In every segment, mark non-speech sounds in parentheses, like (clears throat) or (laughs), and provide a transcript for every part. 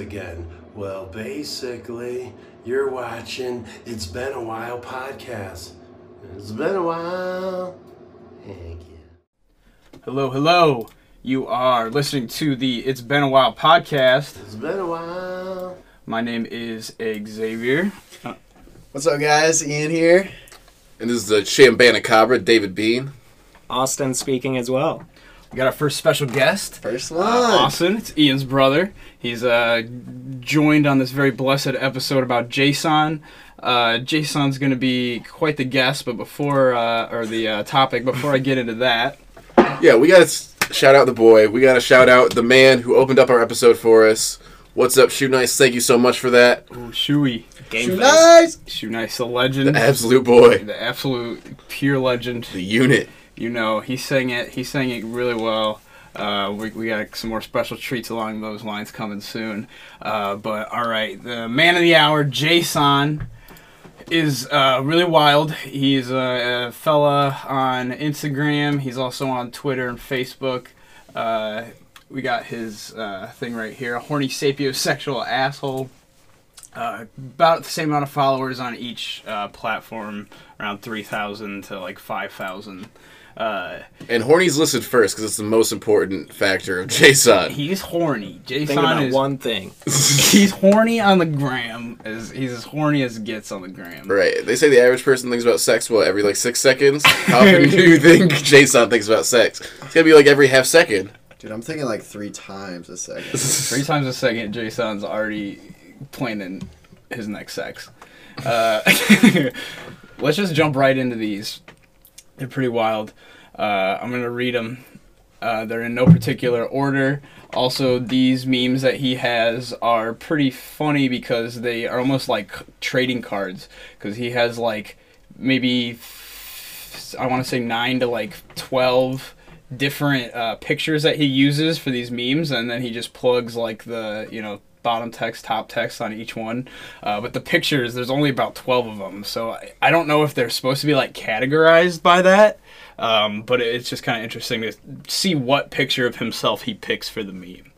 Shoenice again? Well, basically, you're watching It's Been a While podcast. It's been a while. Thank you. Hello, hello. You are listening to the It's Been a While podcast. It's been a while. My name is Xavier. What's up, guys? Ian here. And this is the Chambana Cabra, David Bean. Austin speaking as well. We got our first special guest, First uh, one. Austin. It's Ian's brother. He's uh, joined on this very blessed episode about Jason. Uh, Jason's going to be quite the guest, but before, uh, or the uh, topic, before I get into that, Yeah, we gotta shout out the boy. We gotta shout out the man who opened up our episode for us. What's up, Shoenice? Thank you so much for that. ooh, Shuey. Game Shoe face. nice. Shoenice, the legend. The absolute boy. The absolute pure legend. The unit. you know he sang it he sang it really well uh, we, we got some more special treats along those lines coming soon. Uh, but all right the man of the hour jason is uh, really wild. He's a, a fella on instagram. He's also on twitter and facebook. Uh, we got his uh, thing right here a horny sapiosexual asshole. Uh, about the same amount of followers on each uh, platform around 3000 to like 5000 uh, And Horny's listed first because it's the most important factor of (laughs) Jason. he's horny. Jason Think about is one thing. (laughs) he's horny on the gram. As he's as horny as it gets on the gram. Right. They say the average person thinks about sex, what, every like six seconds? How often do you (laughs) think Jason thinks about sex? It's gotta be like every half second. Dude, I'm thinking like three times a second. Three times a second, Jason's already planning his next sex. Uh, let's just jump right into these. They're pretty wild. Uh, I'm gonna read them. Uh, they're in no particular order. Also, these memes that he has are pretty funny because they are almost like trading cards. Because he has like maybe I want to say nine to like twelve different uh, pictures that he uses for these memes, and then he just plugs like the you know bottom text, top text on each one. Uh, but the pictures, there's only about twelve of them, so I, I don't know if they're supposed to be like categorized by that. Um, but it's just kind of interesting to see what picture of himself he picks for the meme.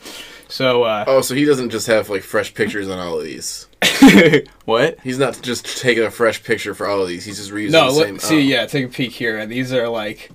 So uh, Oh, so he doesn't just have like fresh pictures on all of these. (laughs) what? He's not just taking a fresh picture for all of these. He's just reusing No, the look, same. see, oh. yeah, take a peek here. These are like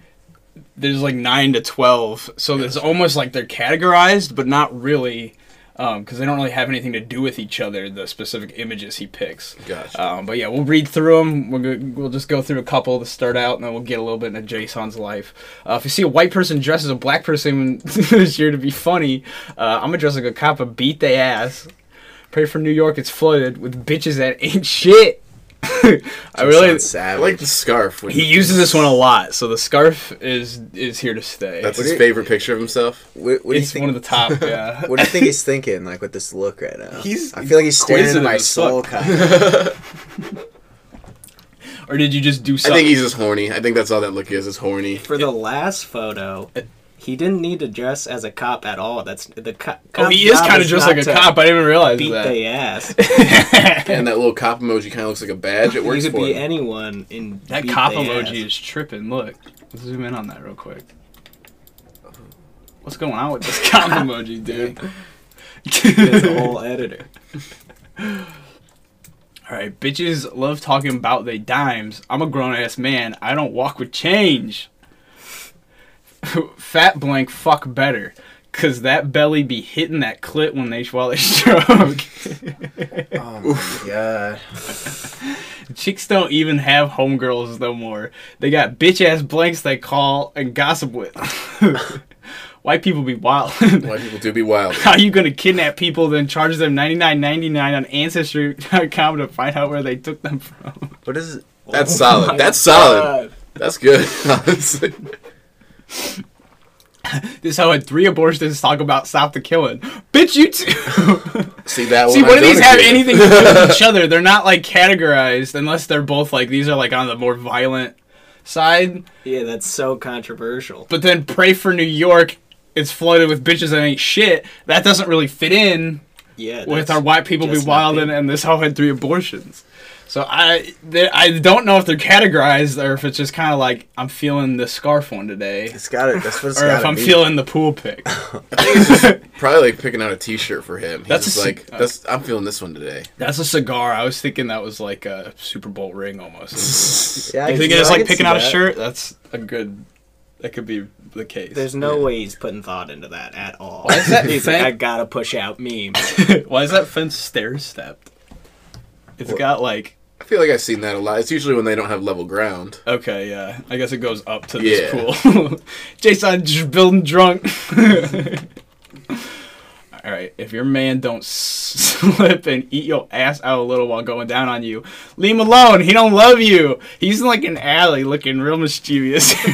there's like nine to twelve, so it's almost like they're categorized, but not really, because they don't really have anything to do with each other. The specific images he picks. Gotcha. Um, but yeah, we'll read through them. We'll, go, we'll just go through a couple to start out, and then we'll get a little bit into Jason's life. Uh, if you see a white person dressed as a black person (laughs) this year to be funny, uh, I'm gonna dress like a cop and beat they ass. Pray for New York, it's flooded with bitches that ain't shit. (laughs) I really, I savage. like the scarf. when- he uses this one a lot, so the scarf is is here to stay. That's What his do you- favorite picture of himself. What, what do you it's think? one of the top. (laughs) Yeah. what do you think he's thinking, like with this look right now? He's I feel like he's staring into my soul. Kind of. (laughs) or did you just do something? I think he's just horny. I think that's all that look is. Is horny. For the last photo, uh, he didn't need to dress as a cop at all. That's the co- oh, he is kind of just not like a cop. I didn't even realize that. Beat that. they ass. (laughs) And that little cop emoji kind of looks like a badge. It (laughs) you works could for be him. anyone in That beat cop they emoji ass. is tripping. Look, let's zoom in on that real quick. What's going on with this (laughs) cop emoji, dude? It's a whole editor. All right, bitches love talking about they dimes. I'm a grown ass man. I don't walk with change. (laughs) Fat blank fuck better. Cause that belly be hitting that clit when they while they (laughs) stroke. (laughs) oh my god. Chicks don't even have homegirls no more. They got bitch ass blanks they call and gossip with. White people be wild. White people do be wild. How you gonna kidnap people then charge them ninety nine ninety nine on Ancestry.com to find out where they took them from? What is it? That's Oh solid. my That's solid. That's good. Honestly. (laughs) This is how I had three abortions talk about stop the killing. Bitch, you too. (laughs) See that (laughs) one? See, I what do these have anything to do with each other? They're not like categorized unless they're both like these are like on the more violent side. Yeah, that's so controversial. But then pray for New York. It's flooded with bitches that ain't shit. That doesn't really fit in. Yeah. with our white people be just wilding and this hoe had three abortions. So I they, I don't know if they're categorized or if it's just kind of like I'm feeling the scarf one today, It's got it. That's what it's or got if I'm feeling the pool pick. (laughs) I (laughs) think it's just probably like picking out a T-shirt for him. He's That's just like sig- that's. I'm feeling this one today. That's a cigar. I was thinking that was like a Super Bowl ring almost. (laughs) Yeah, I you can- think it's like picking see out a shirt? That's a good. That could be the case. There's no Yeah. way he's putting thought into that at all. Why is that He's like, I gotta push out memes. Why is that fence stair stepped? It's got like I feel like I've seen that a lot. It's usually when they don't have level ground. okay, yeah. I guess it goes up to this Yeah. pool. (laughs) Jason just building drunk. (laughs) All right, if your man don't slip and eat your ass out a little while going down on you, leave him alone. He don't love you. He's in like an alley looking real mischievous. (laughs)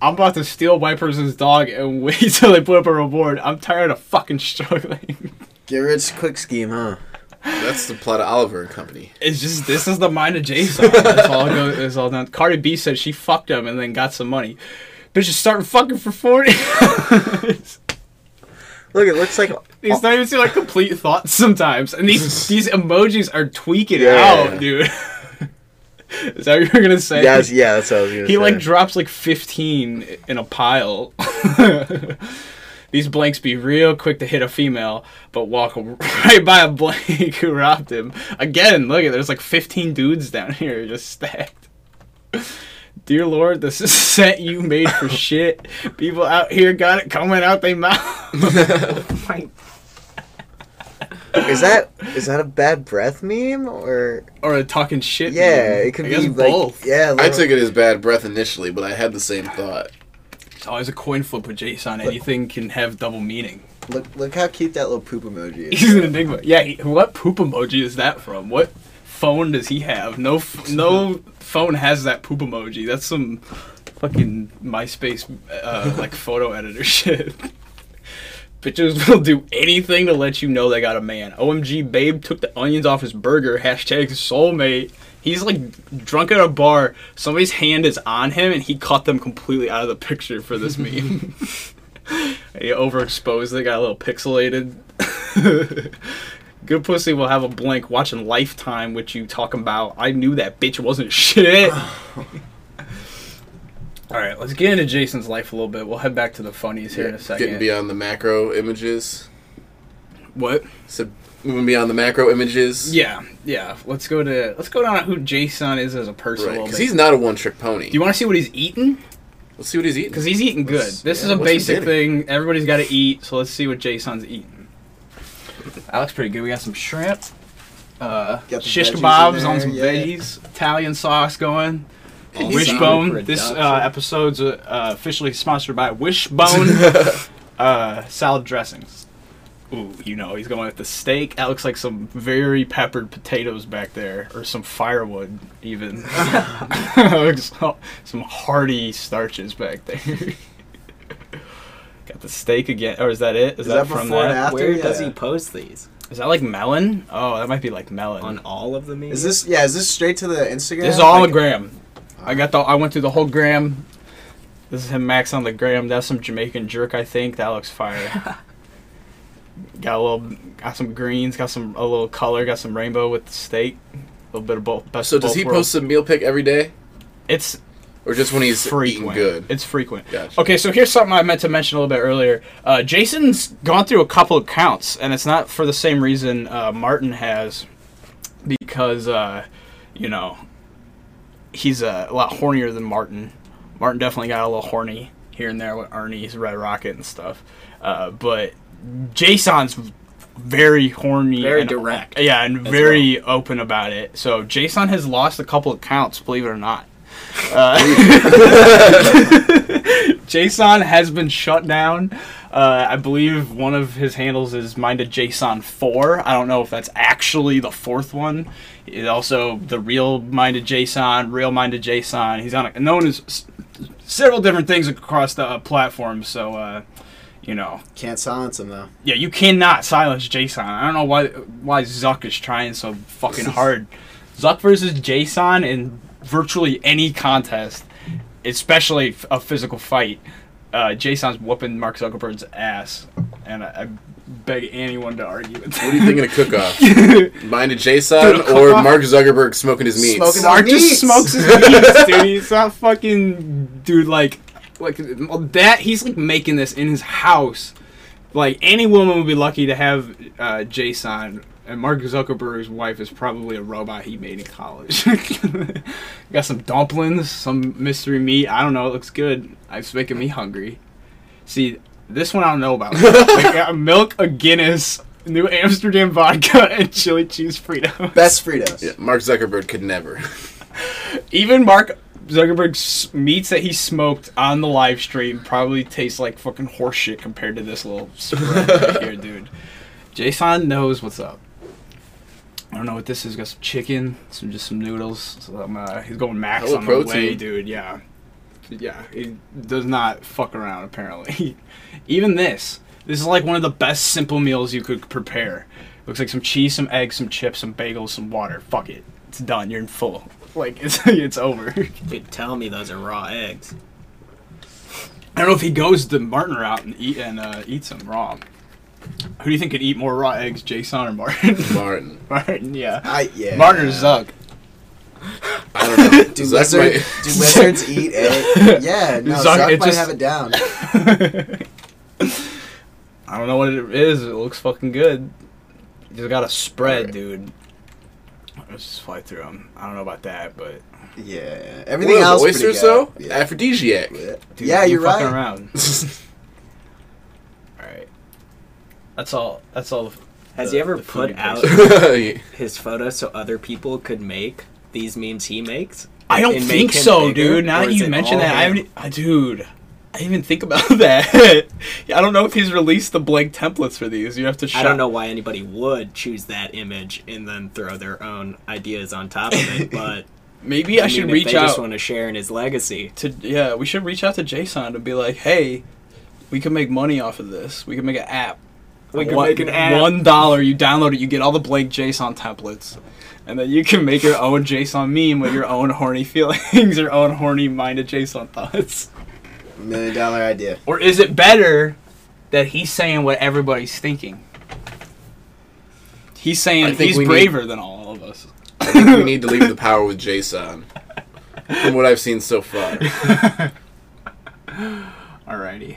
I'm about to steal a white person's dog and (laughs) wait till they put up a reward. I'm tired of fucking struggling. Get rich quick scheme, huh? That's the plot of Oliver and Company. It's just this is the mind of Jason. That's all. Go, (laughs) it's all done. Cardi B said she fucked him and then got some money. Bitch is starting fucking for forty. (laughs) Look, it looks like these don't even seem like complete thoughts sometimes, and these these emojis are tweaking Yeah. out, dude. Is that what you were gonna say? yeah, that's- yeah, that's what I was gonna He say. like drops like fifteen in a pile. (laughs) These blanks be real quick to hit a female, but walk (laughs) right by a blank who robbed him. Again, look at there's like 15 dudes down here (laughs) just stacked. Dear Lord, this is a set you made for shit. People out here got it coming out they mouth. Oh like, Is that is that a bad breath meme or or a talking shit. yeah? meme. It could I be guess like both. yeah. I took it as bad breath initially, but I had the same thought. It's always a coin flip with Jason. Anything can have double meaning. Look look how cute that little poop emoji is. He's an enigma. Yeah, he, what poop emoji is that from? What phone does he have? No, f- no phone has that poop emoji. That's some fucking MySpace uh, like photo editor (laughs) shit. Bitches (laughs) will do anything to let you know they got a man. OMG, babe took the onions off his burger. (laughs) Hashtag soulmate. He's like drunk at a bar. Somebody's hand is on him, and he cut them completely out of the picture for this meme. (laughs) he overexposed They got a little pixelated. Good pussy will have a blank watching Lifetime, which you talking about. I knew that bitch wasn't shit. All right, let's get into Jason's life a little bit. We'll head back to the funnies here in a second. Getting beyond the macro images. what? So moving beyond the macro images. Yeah, yeah. Let's go to let's go down to who Jason is as a person a Right, because he's not a one-trick pony. Do you want to see what he's eating? Let's see what he's eating. Because he's eating good. Let's- This yeah, is a basic thing. Everybody's got to eat, so let's see what Jason's eating. That looks pretty good. We got some shrimp, uh, Got the shish veggies kebabs on some yeah. veggies, Italian sauce going. Awesome. Wishbone. This uh, episode's uh, uh, officially sponsored by Wishbone (laughs) uh, salad dressings. Ooh, you know he's going with the steak. That looks like some very peppered potatoes back there, or some firewood even. (laughs) (laughs) Some hearty starches back there. Got the steak again, or is that it? Is, Is that, that from before and that? after? Where does he post these? Is that like melon? Oh, that might be like melon. On all of the memes? Is this yeah? Is this straight to the Instagram? This is all on Like- the gram. I got the. I went through the whole gram. This is him max on the gram. That's some Jamaican jerk, I think. That looks fire. (laughs) got a little. Got some greens. Got some a little color. Got some rainbow with the steak. A little bit of both. Best so of does both he worlds. post a meal pic every day, It's or just when he's frequent. eating good? It's frequent. Gotcha. Okay, so here's something I meant to mention a little bit earlier. Uh, Jason's gone through a couple of counts, and it's not for the same reason uh, Martin has, because uh, you know he's a lot hornier than Martin. Martin definitely got a little horny here and there with Ernie's Red Rocket and stuff, uh, but Jason's very horny, Very and- direct yeah, and very open about it. So Jason has lost a couple of counts, believe it or not. (laughs) Uh, (laughs) Jason has been shut down. Uh, I believe one of his handles is Minded Jason Four. I don't know if that's actually the fourth one. It also the real Minded Jason, real Minded Jason. He's on a, known as s- several different things across the uh, platforms. So uh, you know, Can't silence him though. yeah, you cannot silence Jason. I don't know why why Zuck is trying so fucking (laughs) hard. Zuck versus Jason in virtually any contest, especially a physical fight, uh, Jason's whooping Mark Zuckerberg's ass, and I, I beg anyone to argue with that. What are you thinking of cook-off? (laughs) that. Mine to Jason Dude, a or Mark Zuckerberg smoking his meats? Smoking Mark meats. just smokes his (laughs) meats, dude. He's not fucking dude. Like, like that. He's like making this in his house. Like any woman would be lucky to have uh, Jason. And Mark Zuckerberg's wife is probably a robot he made in college. (laughs) Got some dumplings, some mystery meat. I don't know. It looks good. It's making me hungry. See, this one I don't know about. (laughs) They got milk, a Guinness, New Amsterdam vodka, (laughs) and chili cheese Fritos. Best Fritos. Yeah, Mark Zuckerberg could never. Even Mark Zuckerberg's meats that he smoked on the live stream probably taste like fucking horseshit compared to this little spread right here, dude. Jason knows what's up. I don't know what this is. Got some chicken, some just some noodles. So I'm, uh, he's going max Hella on the way, dude. Yeah, yeah. He does not fuck around. Apparently, (laughs) even this. This is like one of the best simple meals you could prepare. Looks like some cheese, some eggs, some chips, some bagels, some water. Fuck it, it's done. You're in full. (laughs) Like it's (laughs) it's over. Dude, tell me those are raw eggs. I don't know if he goes the Martin route and eat and uh, eats them raw. Who do you think could eat more raw eggs, Jason or Martin? Martin. (laughs) Martin, yeah. I yeah. Martin or Zuck? I don't know. (laughs) Do, Zuck lizard, might- do lizards eat egg? (laughs) Yeah, no, Zuck- Zuck, might just- have it down. I don't know what it is. It looks fucking good. You just got a spread, Alright. dude. Let's just fly through them. I don't know about that, but Yeah, everything are else. those, pretty oysters though? Yeah, Aphrodisiac. dude, yeah you're fucking right. around. All right, that's all. That's all. Has the- he ever the put he out (laughs) his photos so other people could make these memes he makes? I don't and think make him so, bigger, dude. Now or that is you it mention all that, I him? haven't, uh, dude. I didn't even think about (laughs) that. I don't know if he's released the blank templates for these. You have to. Shop. I don't know why anybody would choose that image and then throw their own ideas on top of it, (laughs) but Maybe I, mean, should if reach they just want to share in his legacy. to. Yeah, we should reach out to Jason and be like, "Hey, we can make money off of this. We can make an app. We can One- make an app. One dollar. You download it. You get all the blank JSON templates." And then you can make your own JSON meme with your own horny feelings, (laughs) your own horny minded JSON thoughts. Million dollar idea. Or is it better that he's saying what everybody's thinking? He's saying think he's we need- braver than all of us. I think we need to leave the (laughs) power with Jason. From what I've seen so far. (laughs) Alrighty.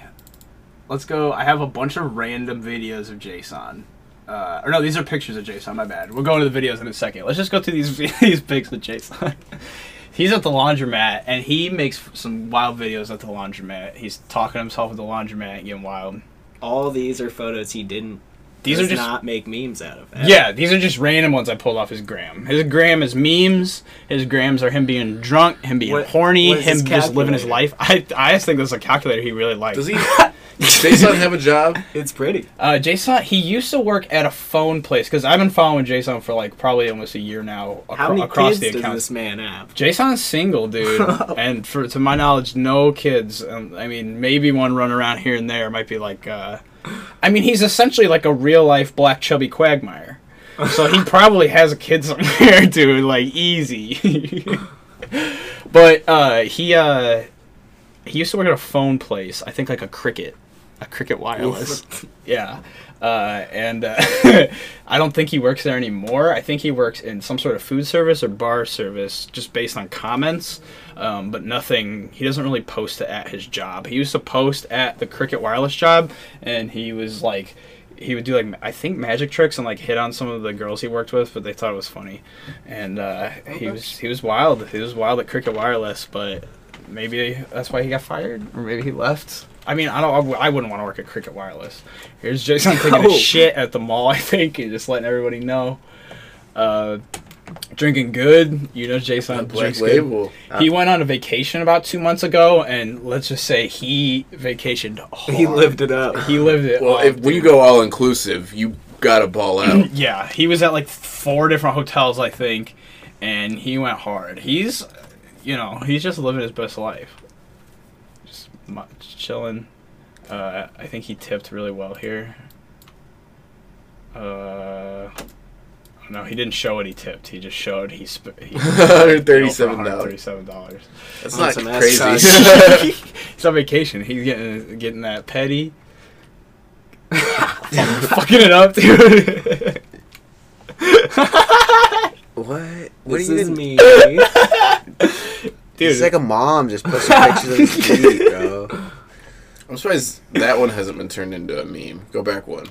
Let's go. I have a bunch of random videos of Jason. Uh, or no, these are pictures of Jason. My bad. We'll go into the videos in a second. Let's just go through these (laughs) these pics of Jason. (laughs) He's at the laundromat, and he makes some wild videos at the laundromat. He's talking to himself at the laundromat, getting wild. All these are photos he didn't. These does are just not make memes out of. ever. Yeah, these are just random ones I pulled off his gram. His gram is memes. His grams are him being drunk, him being What- horny, what is him just living his life. (laughs) I I just think this is a calculator he really likes. Does he? (laughs) Jason have a job? it's pretty. Uh, Jason, he used to work at a phone place because I've been following Jason for like probably almost a year now acro- How many across kids the does accounts. this man have? Jason's single, dude, (laughs) and for to my knowledge, no kids. Um, I mean, maybe one run around here and there might be like. Uh, I mean, he's essentially like a real life black chubby quagmire. So he probably has a kid somewhere, (laughs) dude. Like easy. (laughs) but uh, he uh, he used to work at a phone place. I think like a Cricket, a Cricket Wireless. (laughs) yeah. Uh, and uh, I don't think he works there anymore. I think he works in some sort of food service or bar service, just based on comments. Um, but nothing. He doesn't really post at his job. He used to post at the Cricket Wireless job, and he was like, he would do like I think magic tricks and like hit on some of the girls he worked with, but they thought it was funny. And uh, he was he was wild. He was wild at Cricket Wireless, but maybe that's why he got fired, or maybe he left. I mean, I don't. I wouldn't want to work at Cricket Wireless. Here's Jason (laughs) taking a shit at the mall. I think and just letting everybody know. Uh, drinking good. You know, Jason Black drinks good. label. He went on a vacation about two months ago, and let's just say he vacationed. Hard. He lived it up. He lived it. Well, if, when you go all inclusive, you gotta ball out. (clears throat) Yeah, he was at like four different hotels, I think, and he went hard. He's, you know, he's just living his best life. Just mu- chilling. Uh, I think he tipped really well here. Uh, no, he didn't show what he tipped. He just showed he spent (laughs) $137. Thirty-seven dollars. That's not some crazy. S (laughs) He's on vacation. He's getting getting that petty. (laughs) fucking it up, dude. What? What This do you is even me. dude, It's like a mom just posting pictures of his feet, bro. I'm surprised that one hasn't been turned into a meme. Go back one.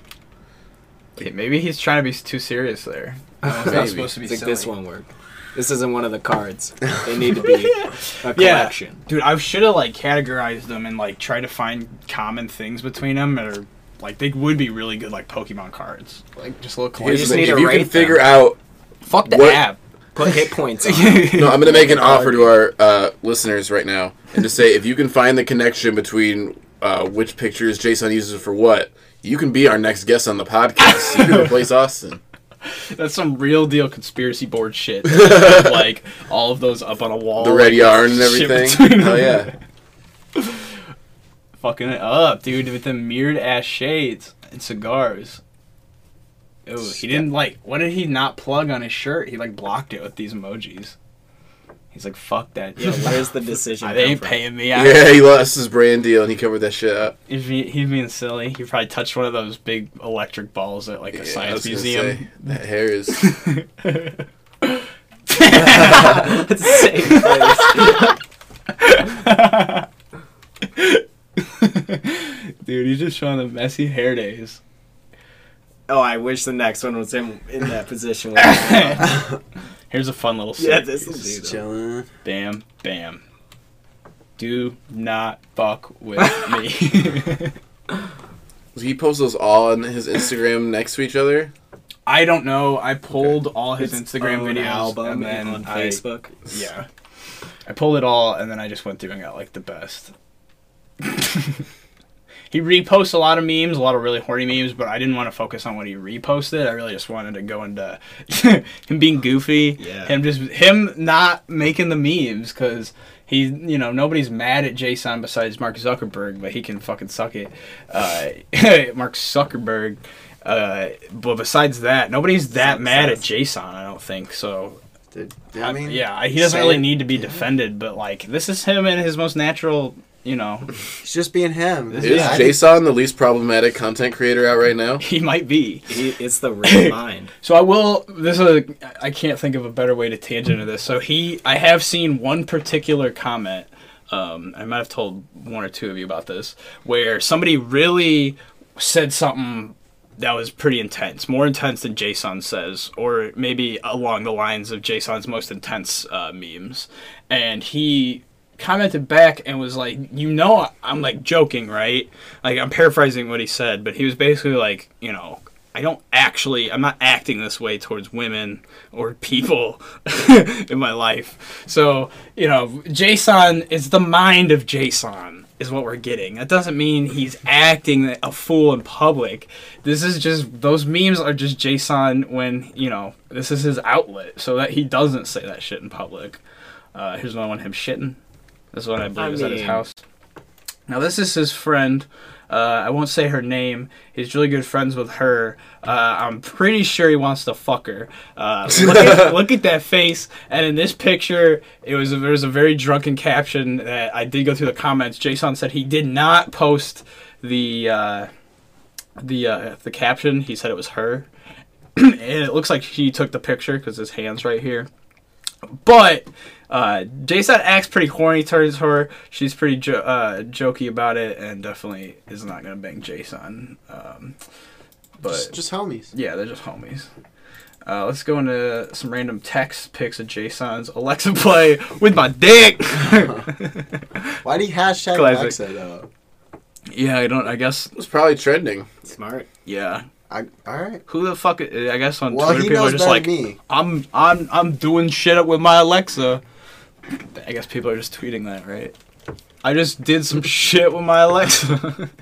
Okay, maybe he's trying to be too serious there. Uh, (laughs) it's not supposed to be It's like silly. this won't work. This isn't one of the cards. (laughs) They need to be (laughs) a Yeah. collection. Dude, I should have like categorized them and like try to find common things between them, or like they would be really good like Pokemon cards, like just a little Here's collections. just need if to you can figure them. out Fuck the what- app. Put hit points on. No, I'm gonna make an offer to our uh, listeners right now, and just say if you can find the connection between uh, which pictures Jason uses for what, you can be our next guest on the podcast. You can replace Austin. (laughs) That's some real deal conspiracy board shit. (laughs) like all of those up on a wall. The red yarn and everything. Oh yeah. (laughs) Fucking it up, dude, with the mirrored ass shades and cigars. Ew, he didn't like. What did he not plug on his shirt? He like blocked it with these emojis. He's like, "Fuck that." (laughs) Yeah, where's the decision? they ain't from? paying me. Out. Yeah, he lost his brand deal and he covered that shit up. He's, be- he's being silly. He probably touched one of those big electric balls at like a Yeah, I science was museum. say, that hair is. (laughs) Same place. (laughs) Dude, he's just showing the messy hair days. Oh, I wish the next one was him in that position. With Here's a fun little yeah, this You is see chilling. Bam, bam. Do not fuck with (laughs) me. Does (laughs) he post those all on his Instagram next to each other? I don't know. I pulled all his Its Instagram own videos album and then on I- Facebook. yeah, I pulled it all and then I just went through and got like the best. (laughs) he reposts a lot of memes, a lot of really horny memes, but I didn't want to focus on what he reposted. I really just wanted to go into (laughs) him being goofy, Yeah. him just him not making the memes because he, you know, nobody's mad at Jason besides Mark Zuckerberg, but he can fucking suck it. Uh, (laughs) Mark Zuckerberg. Uh, but besides that, nobody's that Suck mad at. Jason. I don't think so. Did, I I mean, yeah, he doesn't really need to be defended, but like this is him in his most natural, you know, (laughs) He's just being him. Is Is Yeah, I think- Jason the least problematic content creator out right now? he might be. He, it's the (laughs) real mind. So I will. This is a. I can't think of a better way to tangent to this. So he, I have seen one particular comment. Um, I might have told one or two of you about this, where somebody really said something that was pretty intense, more intense than Jason says, or maybe along the lines of Jason's most intense uh, memes, and he commented back and was like, "You know, I'm like joking, right? Like I'm paraphrasing what he said, but he was basically like, you know." I don't actually, I'm not acting this way towards women or (laughs) people in my life. So, you know, Jason is the mind of Jason, is what we're getting. That doesn't mean he's acting a fool in public. This is just, those memes are just Jason when, you know, this is his outlet so that he doesn't say that shit in public. Uh, here's another one, him shitting. This one I believe I is at his house. Now this is his friend. Uh, I won't say her name. He's really good friends with her. Uh, I'm pretty sure he wants to fuck her. Uh, (laughs) look, at, look at that face. And in this picture, it was a, there was a very drunken caption that I did go through the comments. Jason said he did not post the uh, the uh, the caption. He said it was her, (clears throat) and it looks like he took the picture because his hands right here. But uh, Jason acts pretty horny towards her. She's pretty jo- uh, jokey about it, and definitely is not gonna bang Jason. Um, but Just, just homies. yeah, they're just homies. Uh, let's go into some random text pics of Jason's Alexa play with my dick. Why do you hashtag Classic. Alexa though? yeah, I don't. I guess. It was probably trending. Smart. Yeah. I all right. Who the fuck? I guess on Well, Twitter people are just like, me. I'm I'm I'm doing shit up with my Alexa. I guess people are just tweeting that, right? I just did some shit with my Alexa. (laughs)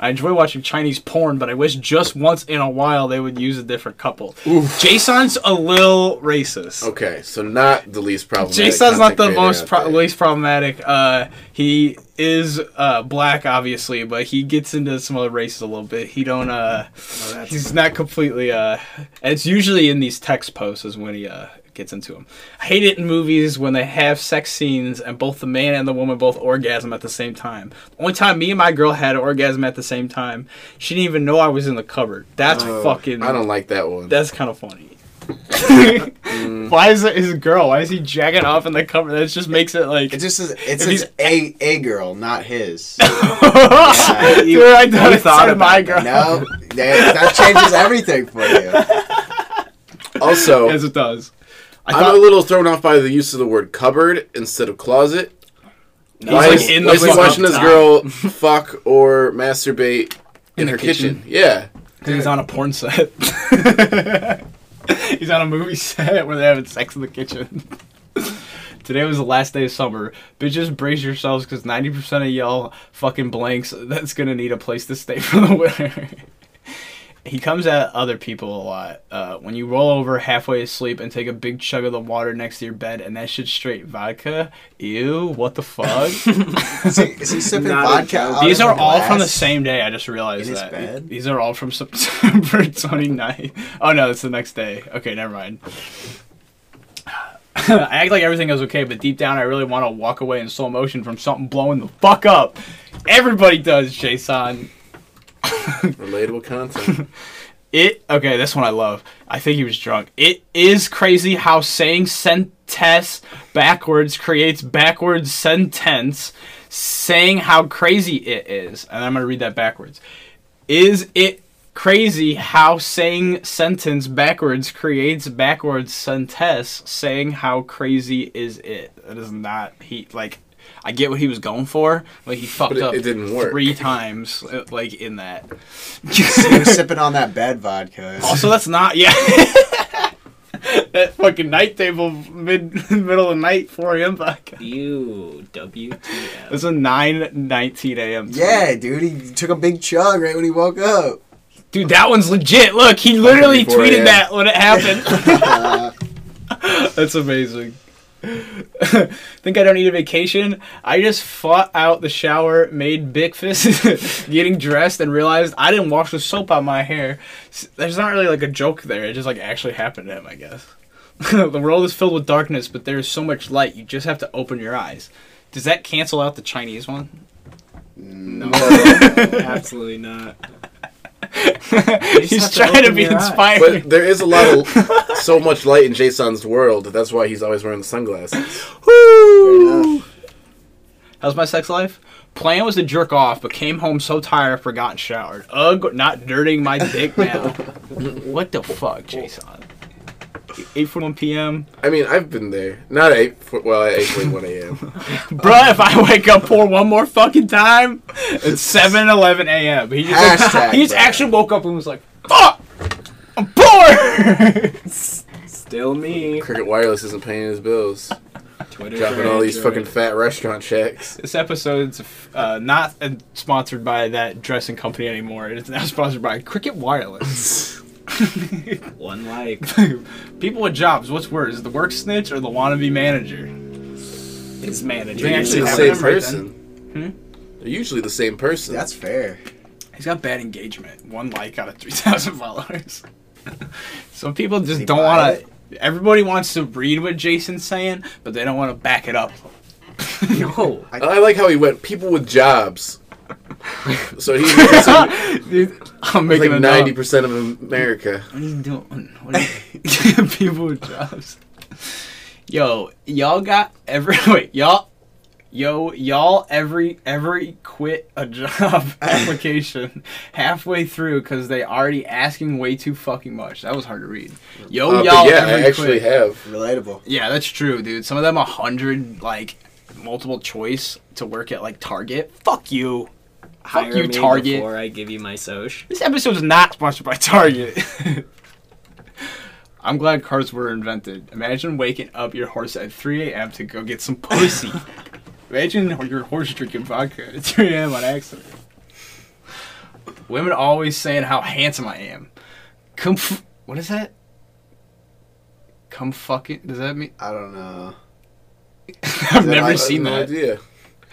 I enjoy watching Chinese porn, but I wish just once in a while they would use a different couple. Jason's a little racist. Okay, so not the least problematic. Jason's not the most out pro- least problematic. Uh, he is uh, black, obviously, but he gets into some other races a little bit. He don't. Uh, he's not completely. Uh, it's usually in these text posts is when he uh, gets into them. I hate it in movies when they have sex scenes and both the man and the woman both orgasm at the same time. The only time me and my girl had an orgasm at the same time, she didn't even know I was in the cupboard. That's oh, fucking. I don't like that one. That's kind of funny. Mm. (laughs) Why is it his girl? Why is he jacking off in the cover? That just makes it like. It just says it If says he's- a a girl, not his. (laughs) Dude, I thought it thought said my about girl. no, that, that changes everything for you. (laughs) Also, As it does. I I'm a little thrown off by the use of the word cupboard instead of closet. he's Why like is, in why the is he watching this girl (laughs) fuck or masturbate in, the her kitchen? kitchen? Yeah. He's on a porn set. (laughs) He's on a movie set where they're having sex in the kitchen. (laughs) Today was the last day of summer. Bitches, brace yourselves because 90% of y'all fucking blanks that's gonna need a place to stay for the winter. He comes at other people a lot. Uh, when you roll over halfway asleep and take a big chug of the water next to your bed and that shit's straight vodka, ew, what the fuck? (laughs) Is he, is he sipping Not vodka? out These of are a all from the same day. I just realized In his that. bed? These are all from September (laughs) 29th. Oh no, it's the next day. Okay, never mind. (laughs) I act like everything is okay, but deep down, I really want to walk away in slow motion from something blowing the fuck up. Everybody does, Jason. (laughs) Relatable content. (laughs) It okay. This one I love. I think he was drunk. It is crazy how saying sentence backwards creates backwards sentence. Saying how crazy it is, and I'm gonna read that backwards. Is it crazy how saying sentence backwards creates backwards sentence? Saying how crazy is it? That is not he like. I get what he was going for, but he fucked it- up it didn't work. three times, uh, like in that. He was sipping on that bed vodka. Also, that's not yeah. (laughs) that fucking night table mid (laughs) middle of the night 4 a.m. vodka. You WTF. It's a 9 19 a.m. yeah, dude, he took a big chug right when he woke up. dude, that one's legit. Look, he literally tweeted that when it happened. (laughs) That's amazing. (laughs) Think I don't need a vacation? I just fought out the shower, made breakfast, (laughs) getting dressed, and realized I didn't wash the soap out my hair. There's not really like a joke there. It just like actually happened to him, I guess. (laughs) the world is filled with darkness, but there is so much light. You just have to open your eyes. Does that cancel out the Chinese one? Mm, no, absolutely not. He's have to trying to be your eyes. inspired. But there is a lot of so much light in Jason's world. That's why he's always wearing the sunglasses. Woo! How's my sex life? Plan was to jerk off, but came home so tired I forgot and showered. Ugh, not dirtying my dick now. (laughs) what the fuck, Jason? 8:41 p.m. I mean, I've been there. Not at. Well, at eight point one a.m. (laughs) Bruh, if I wake up pour one more fucking time, it's 7:11 a.m. He just, Hashtag, he just actually woke up and was like, "Fuck, I'm bored." (laughs) Still me. Cricket Wireless isn't paying his bills. Twitter Dropping all these fucking fat restaurant checks. this episode's uh, not uh, sponsored by that dressing company anymore. It's now sponsored by Cricket Wireless. (laughs) one like. (laughs) People with jobs, what's worse, the work snitch or the wannabe manager? His manager. They They're actually usually the same them right person. Hmm? They're usually the same person. that's fair. He's got bad engagement. One like out of 3,000 followers. (laughs) Some people just he don't want to. Everybody wants to read what Jason's saying, but they don't want to back it up. no. (laughs) I like how he went people with jobs. (laughs) so he's (laughs) like Dude, I'm making a ninety percent of America. What are you doing? What are you, people with jobs. Yo, y'all got every (laughs) wait, y'all yo, y'all every every quit a job application halfway through because they already asking way too fucking much. That was hard to read. Yo, Uh, y'all but yeah, I actually quit. have. Relatable. Yeah, that's true, dude. Some of them a hundred like multiple choice to work at like Target. Fuck you. Fuck Hire you, me Target. Before I give you my soch. This episode is not sponsored by Target. (laughs) I'm glad cars were invented. Imagine waking up your horse at 3 a.m. to go get some pussy. (laughs) Imagine your horse drinking vodka at 3 a.m. on accident. Women always saying how handsome I am. Come, f- what is that? Come fucking. Does that mean? I don't know. (laughs) I've that never like- seen no that. idea.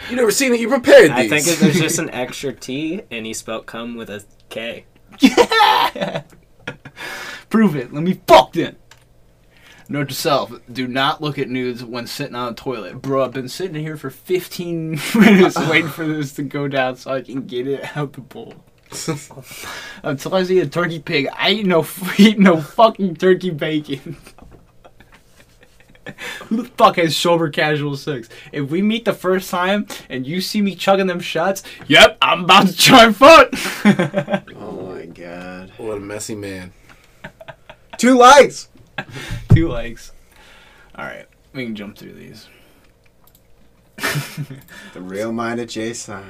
You never seen it? You prepared these! I these. think it, there's just an extra T, and he spelled "come" with a K. Yeah. (laughs) Prove it. Let me fuck it. Note to self: Do not look at nudes when sitting on the toilet, bro. I've been sitting here for 15 (laughs) minutes waiting for this to go down so I can get it out the bowl. Until I see a turkey pig, I ain't no (laughs) eat no fucking turkey bacon. (laughs) Who the fuck has sober casual sex? If we meet the first time and you see me chugging them shots, yep, I'm about to try foot. (laughs) Oh my god. what a messy man. (laughs) Two likes. Two likes. All right, we can jump through these. The real minded Jason.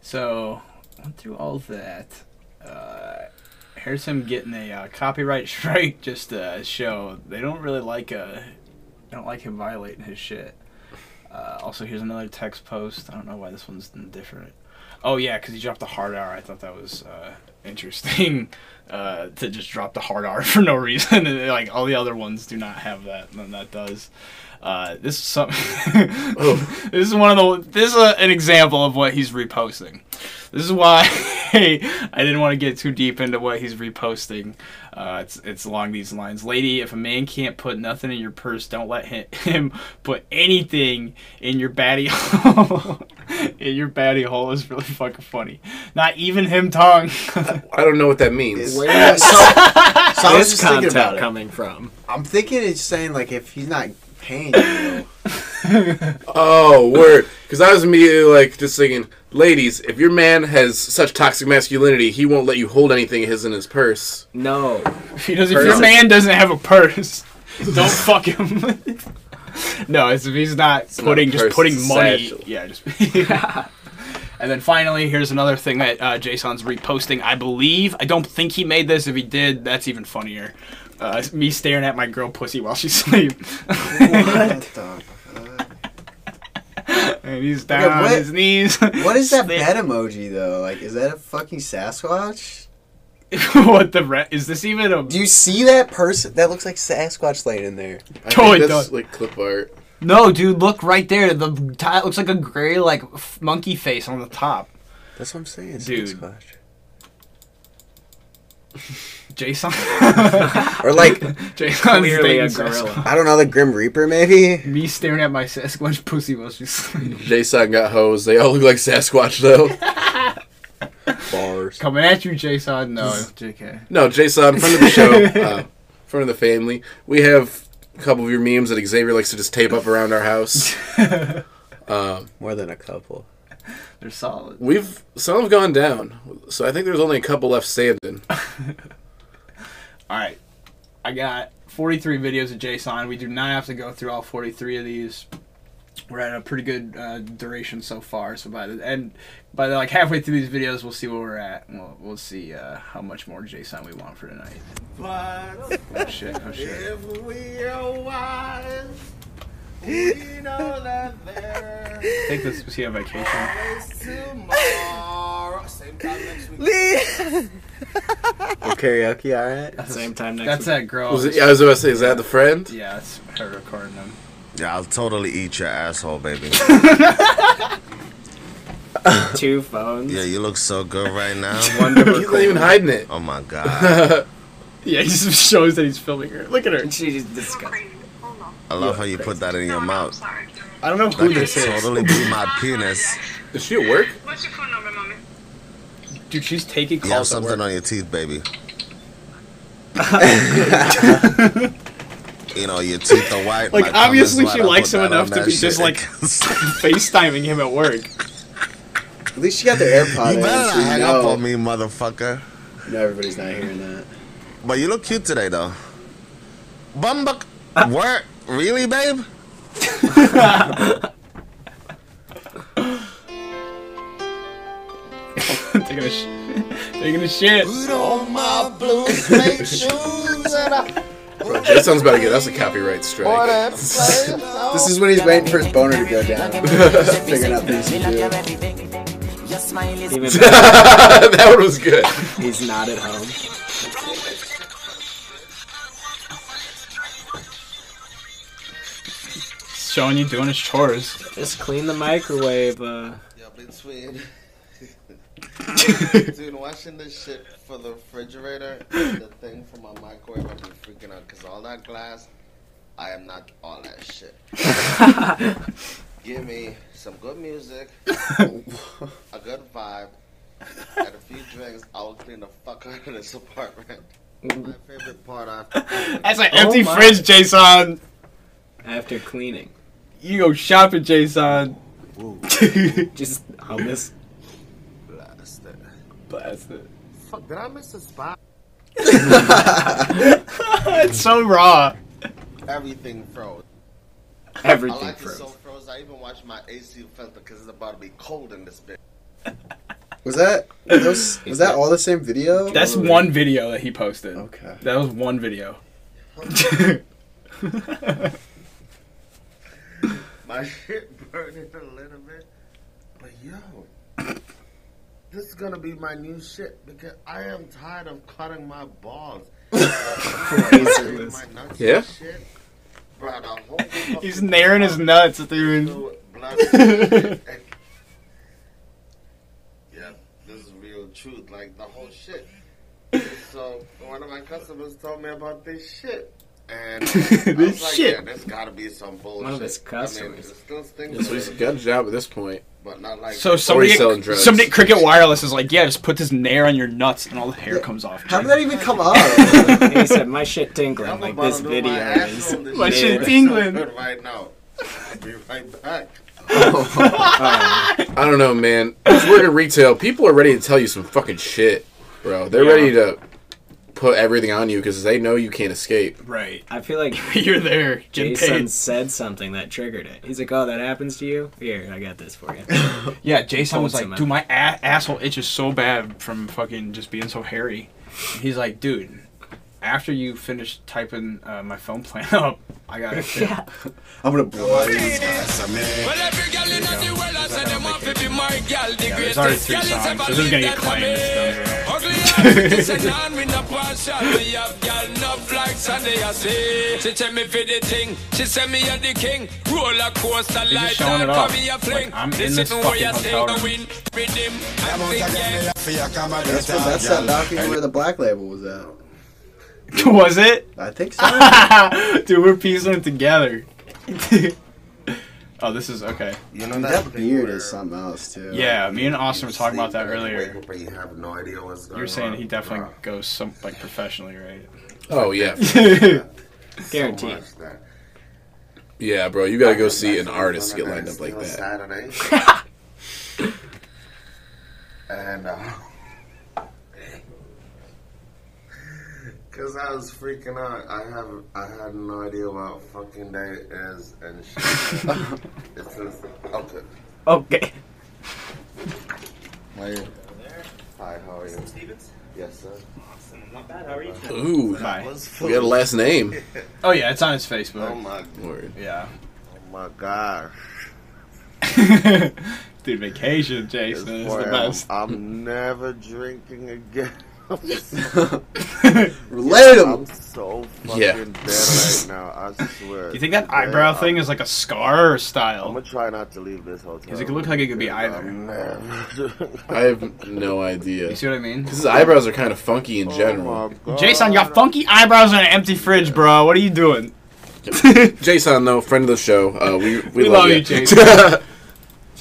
So, went through all that. Uh, here's him getting a uh, copyright (laughs) strike just to show they don't really like uh, they don't like him violating his shit. Uh, also, here's another text post. I don't know why this one's different. Oh yeah, because he dropped the hard R. I thought that was uh, interesting (laughs) uh, to just drop the hard R (laughs) for no reason. Like all the other ones do not have that, and that does. Uh, this is some. (laughs) This is one of the. This is a, an example of what he's reposting. This is why (laughs) I didn't want to get too deep into what he's reposting. Uh, it's it's along these lines, lady. If a man can't put nothing in your purse, don't let him, (laughs) him put anything in your baddie hole. in your baddie hole is really fucking funny. Not even him tongue. I don't know what that means. Where so, so I was Where's just thinking content about it. coming from? I'm thinking it's saying like if he's not paying you. Oh, word. Because I was immediately like just thinking, ladies, if your man has such toxic masculinity, he won't let you hold anything of his in his purse. No, If, (laughs) he does, if your man doesn't have a purse, don't fuck him. (laughs) no, it's if he's not not putting a just putting money. satchel. Yeah, just. (laughs) and then finally, here's another thing that uh, Jason's reposting. I believe I don't think he made this. If he did, that's even funnier. Uh, me staring at my girl pussy while she's (laughs) asleep. What the fuck? (laughs) and he's down on what- his knees. (laughs) What is that bed emoji though? Like, is that a fucking Sasquatch? what the re- is this even a? Do you see that person? That looks like Sasquatch laying in there. I Oh, it think does. like clip art. No, dude, look right there. The tie looks like a gray like f- monkey face on the top. That's what I'm saying, Dude. Sasquatch. Jason. (laughs) Or like, (laughs) Jason's clearly a gorilla. I don't know, the Grim Reaper maybe. Me staring at my Sasquatch pussy while she's. (laughs) Jason got hosed. They all look like Sasquatch though. Bars. Coming at you, Jason. No, JK. No, Jason, friend of the show, uh, friend of the family. We have a couple of your memes that Xavier likes to just tape up around our house. Um, More than a couple. They're solid. we've some have gone down, so I think there's only a couple left standing. All right, I got 43 videos of Jason. We do not have to go through all 43 of these. We're at a pretty good uh, duration so far. So by the end, by the, like halfway through these videos, we'll see where we're at. We'll, we'll see uh, how much more Jason we want for tonight. But Oh shit! Oh shit! I think this was he on vacation. Well, karaoke, alright? Same time next week. (laughs) That's week. that girl. Was it, I was about to say, is that the friend? Yeah, it's her recording them. Yeah, I'll totally eat your asshole, baby. (laughs) Two phones. Yeah, you look so good right now. (laughs) One to He's not even hiding it. Oh my god. Yeah, he just shows that he's filming her. Look at her. She's disgusting. I love how you put that in your mouth. I don't know That who could this is. totally be my penis. (laughs) Is she at work? What's your phone number, mommy? Dude, she's taking calls. You have calls at something work. on your teeth, baby. (laughs) you know, your teeth are white. Like, obviously is she likes him enough to that be just, shit. like, (laughs) FaceTiming him at work. At least she got their AirPod you in, better so not you hang up on me, motherfucker. you know everybody's not hearing that. But you look cute today, though. Bumbuck. Where? Really, babe? (laughs) taking a sh- taking a shit. (laughs) Bro, Jason's about to get us a copyright strike. (laughs) This is when he's waiting for his boner to go down. Figuring out things to do. That one was good. he's not at home. Showing you doing his chores. Just clean the microwave. Uh, Yo, between between washing this shit for the refrigerator and the thing for my microwave, I've been freaking out because all that glass, I am not all that shit. (laughs) Give me some good music, (laughs) a good vibe, and a few drinks. I will clean the fuck out of this apartment. My favorite part after (laughs) That's an Oh empty my. fridge, Jason. after cleaning, You go shopping, Jason. (laughs) just hummus. blast it. Blast it. Fuck, did I miss a spot? (laughs) It's so raw. Everything froze. I Everything like it froze. so froze. I even watched my AC filter because it's about to be cold in this bitch. (laughs) Was that was, was that all the same video? That's Or- one video that he posted. Okay. That was one video. My (laughs) shit burning a little bit. But yo, this is gonna be my new shit because I am tired of cutting my balls. (laughs) My Yeah? shit. Bro, (laughs) He's fucking naring his nuts, dude. through blood and. Yeah, this is real truth. Like the whole shit. So one of my customers told me about this shit. And (laughs) I This was like, shit. Yeah, there's gotta be some bullshit. One of his I mean, customers. it still stinks, So he's got a job at this point. but not like So somebody, selling drugs. somebody, at Cricket Wireless is like, yeah, just put this nair on your nuts and all the hair comes off. How did that even come (laughs) up? And he said, "My shit tingling like this video my is." on this My shit tingling. so good right now. I'll be right back. (laughs) Oh, uh, I don't know, man. I was working retail. People are ready to tell you some fucking shit, bro. They're Yeah. ready to put everything on you because they know you can't escape. Right. I feel like (laughs) You're there. Getting Jason paid. said something that triggered it. He's like, "Oh, that happens to you? Here, I got this for you." (laughs) Yeah, Jason was Told like, some dude, my a- asshole itches so bad from fucking just being so hairy. He's like, dude, after you finish typing uh, my phone plan (laughs) up, I got to yeah. I'm gonna blow it. Well, every girl in the world, I say them want to be my girl. The There's already greatest three girl is songs, ever so this is gonna get lived claimed. and It's done, bro. Ugly as it is, and on me no partial. Me have girl no like Sunday, I say. She tell me for the thing. She say me a the king. Roller coaster just light showing it on off. for me a fling. Like, I'm in Listen this to what fucking you say, hotel go room. in rhythm. I'm thinking. That's, what, that's that balcony where the black label was at. (laughs) was it? I think so. (laughs) dude, we're piecing it together. (laughs) oh, this is okay. You know that thing beard where is something else too. Yeah, me and Austin were talking about that and then you earlier. wake up you have no idea what's going You were saying on. he definitely Bro, goes some like professionally, right? Oh yeah, (laughs) Guaranteed. much that- yeah, bro. You gotta go see an artist get lined up like on that. Saturday. (laughs) and uh, cause I was freaking out. I have I had no idea what fucking day it is and shit. (laughs) it's just okay. Okay. Hi, how are you? Stevens? Yes, sir. Awesome. Not bad. How are you? Tonight? Ooh, Bye. we got a last name. (laughs) Oh yeah, it's on his Facebook. Oh Facebook. my, Word. Yeah. oh my gosh. (laughs) Dude, vacation, Jason is boy, the I'm- best. I'm never drinking again. I'm Relatable. so fucking Yeah. dead right now. I swear. Do you think that eyebrow thing is like a scar or style? I'm gonna try not to leave this hotel. Because it could look like it could be either. I'm never- I have no idea. You see what I mean? His eyebrows are kind of funky in Oh general. Jason, you got funky eyebrows and an empty fridge, bro. What are you doing? (laughs) Jason, though, friend of the show, uh, we, we, We love, love you, you, Jason. (laughs)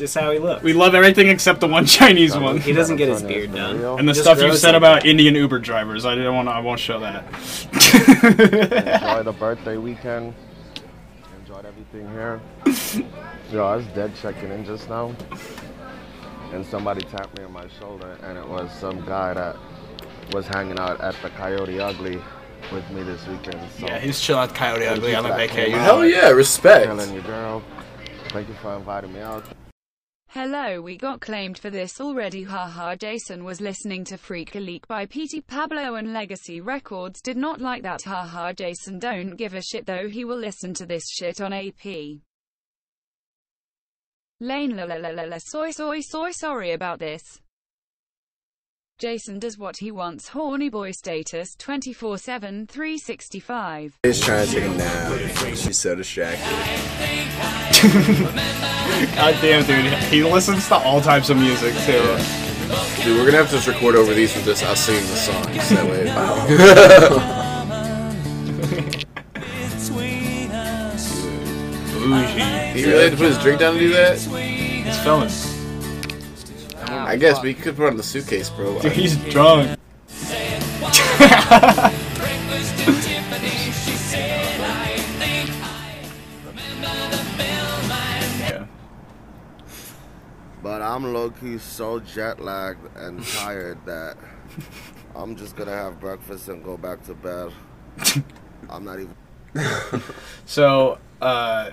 Just how he looks. We love everything except the one (laughs) Chinese one. He doesn't get his beard done. And the Just stuff you grows said like about. Indian Uber drivers, I didn't want to. I won't show that. (laughs) Enjoy the birthday weekend. Enjoyed everything here. (laughs) Yo, I was dead checking in just now. And somebody tapped me on my shoulder, and it was some guy that was hanging out at the Coyote Ugly with me this weekend. So, yeah, he's chilling at Coyote Ugly on a vacation. Hell yeah, respect. telling you, girl. Thank you for inviting me out. Hello, we got claimed for this already. Haha, Jason was listening to Freek-a-Leek by Petey Pablo and Legacy Records did not like that. Haha, Jason don't give a shit though. He will listen to this shit on AP. Lane la la la la la soy soy soy sorry about this. Jason does what he wants horny boy status 24-7 365. He's trying to take a nap. She's so distracted. (laughs) God damn, dude. He listens to all types of music, too. Dude, we're gonna have to just record over these with this. I'll sing the songs that way. Bougie. (laughs) He really had to put his drink down to do that? It's filming. I guess, but you could put it on the suitcase, bro. Dude, (laughs) he's drunk. yeah. (laughs) But I'm low key so jet lagged and tired that I'm just gonna have breakfast and go back to bed. (laughs) I'm not even. So, uh,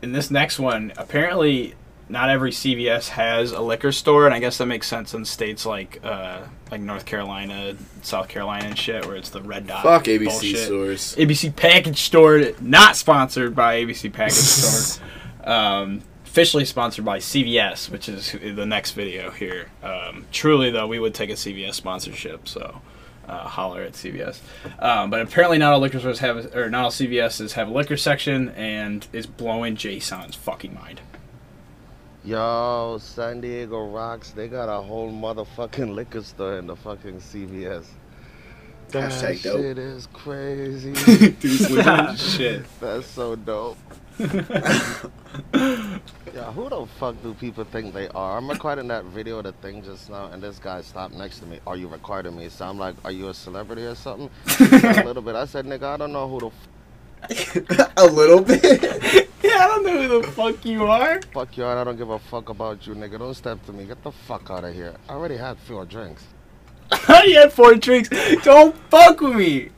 in this next one, apparently not every CVS has a liquor store, and I guess that makes sense in states like uh, like North Carolina, South Carolina, and shit, where it's the red dot. Fuck ABC bullshit. stores. ABC Package Store, not sponsored by ABC Package (laughs) Store. Um, officially sponsored by CVS, which is the next video here. Um, truly, though, we would take a CVS sponsorship, so uh, holler at CVS. Um, but apparently, not all liquor stores have, or not all CVSs have a liquor section, and is blowing Jason's fucking mind. Yo, San Diego rocks. They got a whole motherfucking liquor store in the fucking CVS. That Hashtag dope. shit is crazy. (laughs) (laughs) Shit. That's so dope. (laughs) yeah, who the fuck do people think they are? I'm recording that video of the thing just now, and this guy stopped next to me. Are you recording me? So I'm like, Are you a celebrity or something? A little bit. I said, Nigga, I don't know who the (laughs) a little bit. (laughs) Yeah, I don't know who the fuck you are. fuck you are. I don't give a fuck about you, nigga. Don't step to me. Get the fuck out of here. I already had four drinks. (laughs) I had four drinks. Don't fuck with me.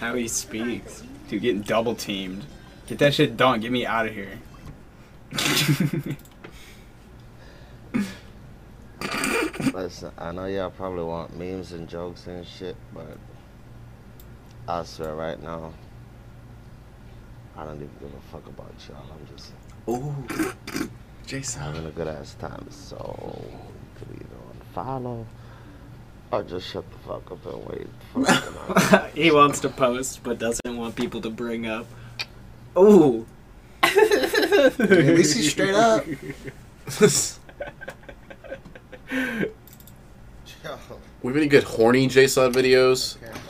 How he speaks. Dude, getting double teamed. Get that shit done. Get me out of here. Listen, I know y'all probably want memes and jokes and shit, but I swear right now, I don't even give a fuck about y'all. I'm just Ooh. (coughs) Jason. having a good ass time. So, you could either unfollow or just shut the fuck up and wait for (laughs) he wants to post, but doesn't want people to bring up. Ooh. At least he's straight up. (laughs) We have any good horny JSON videos? can't fucking record. Because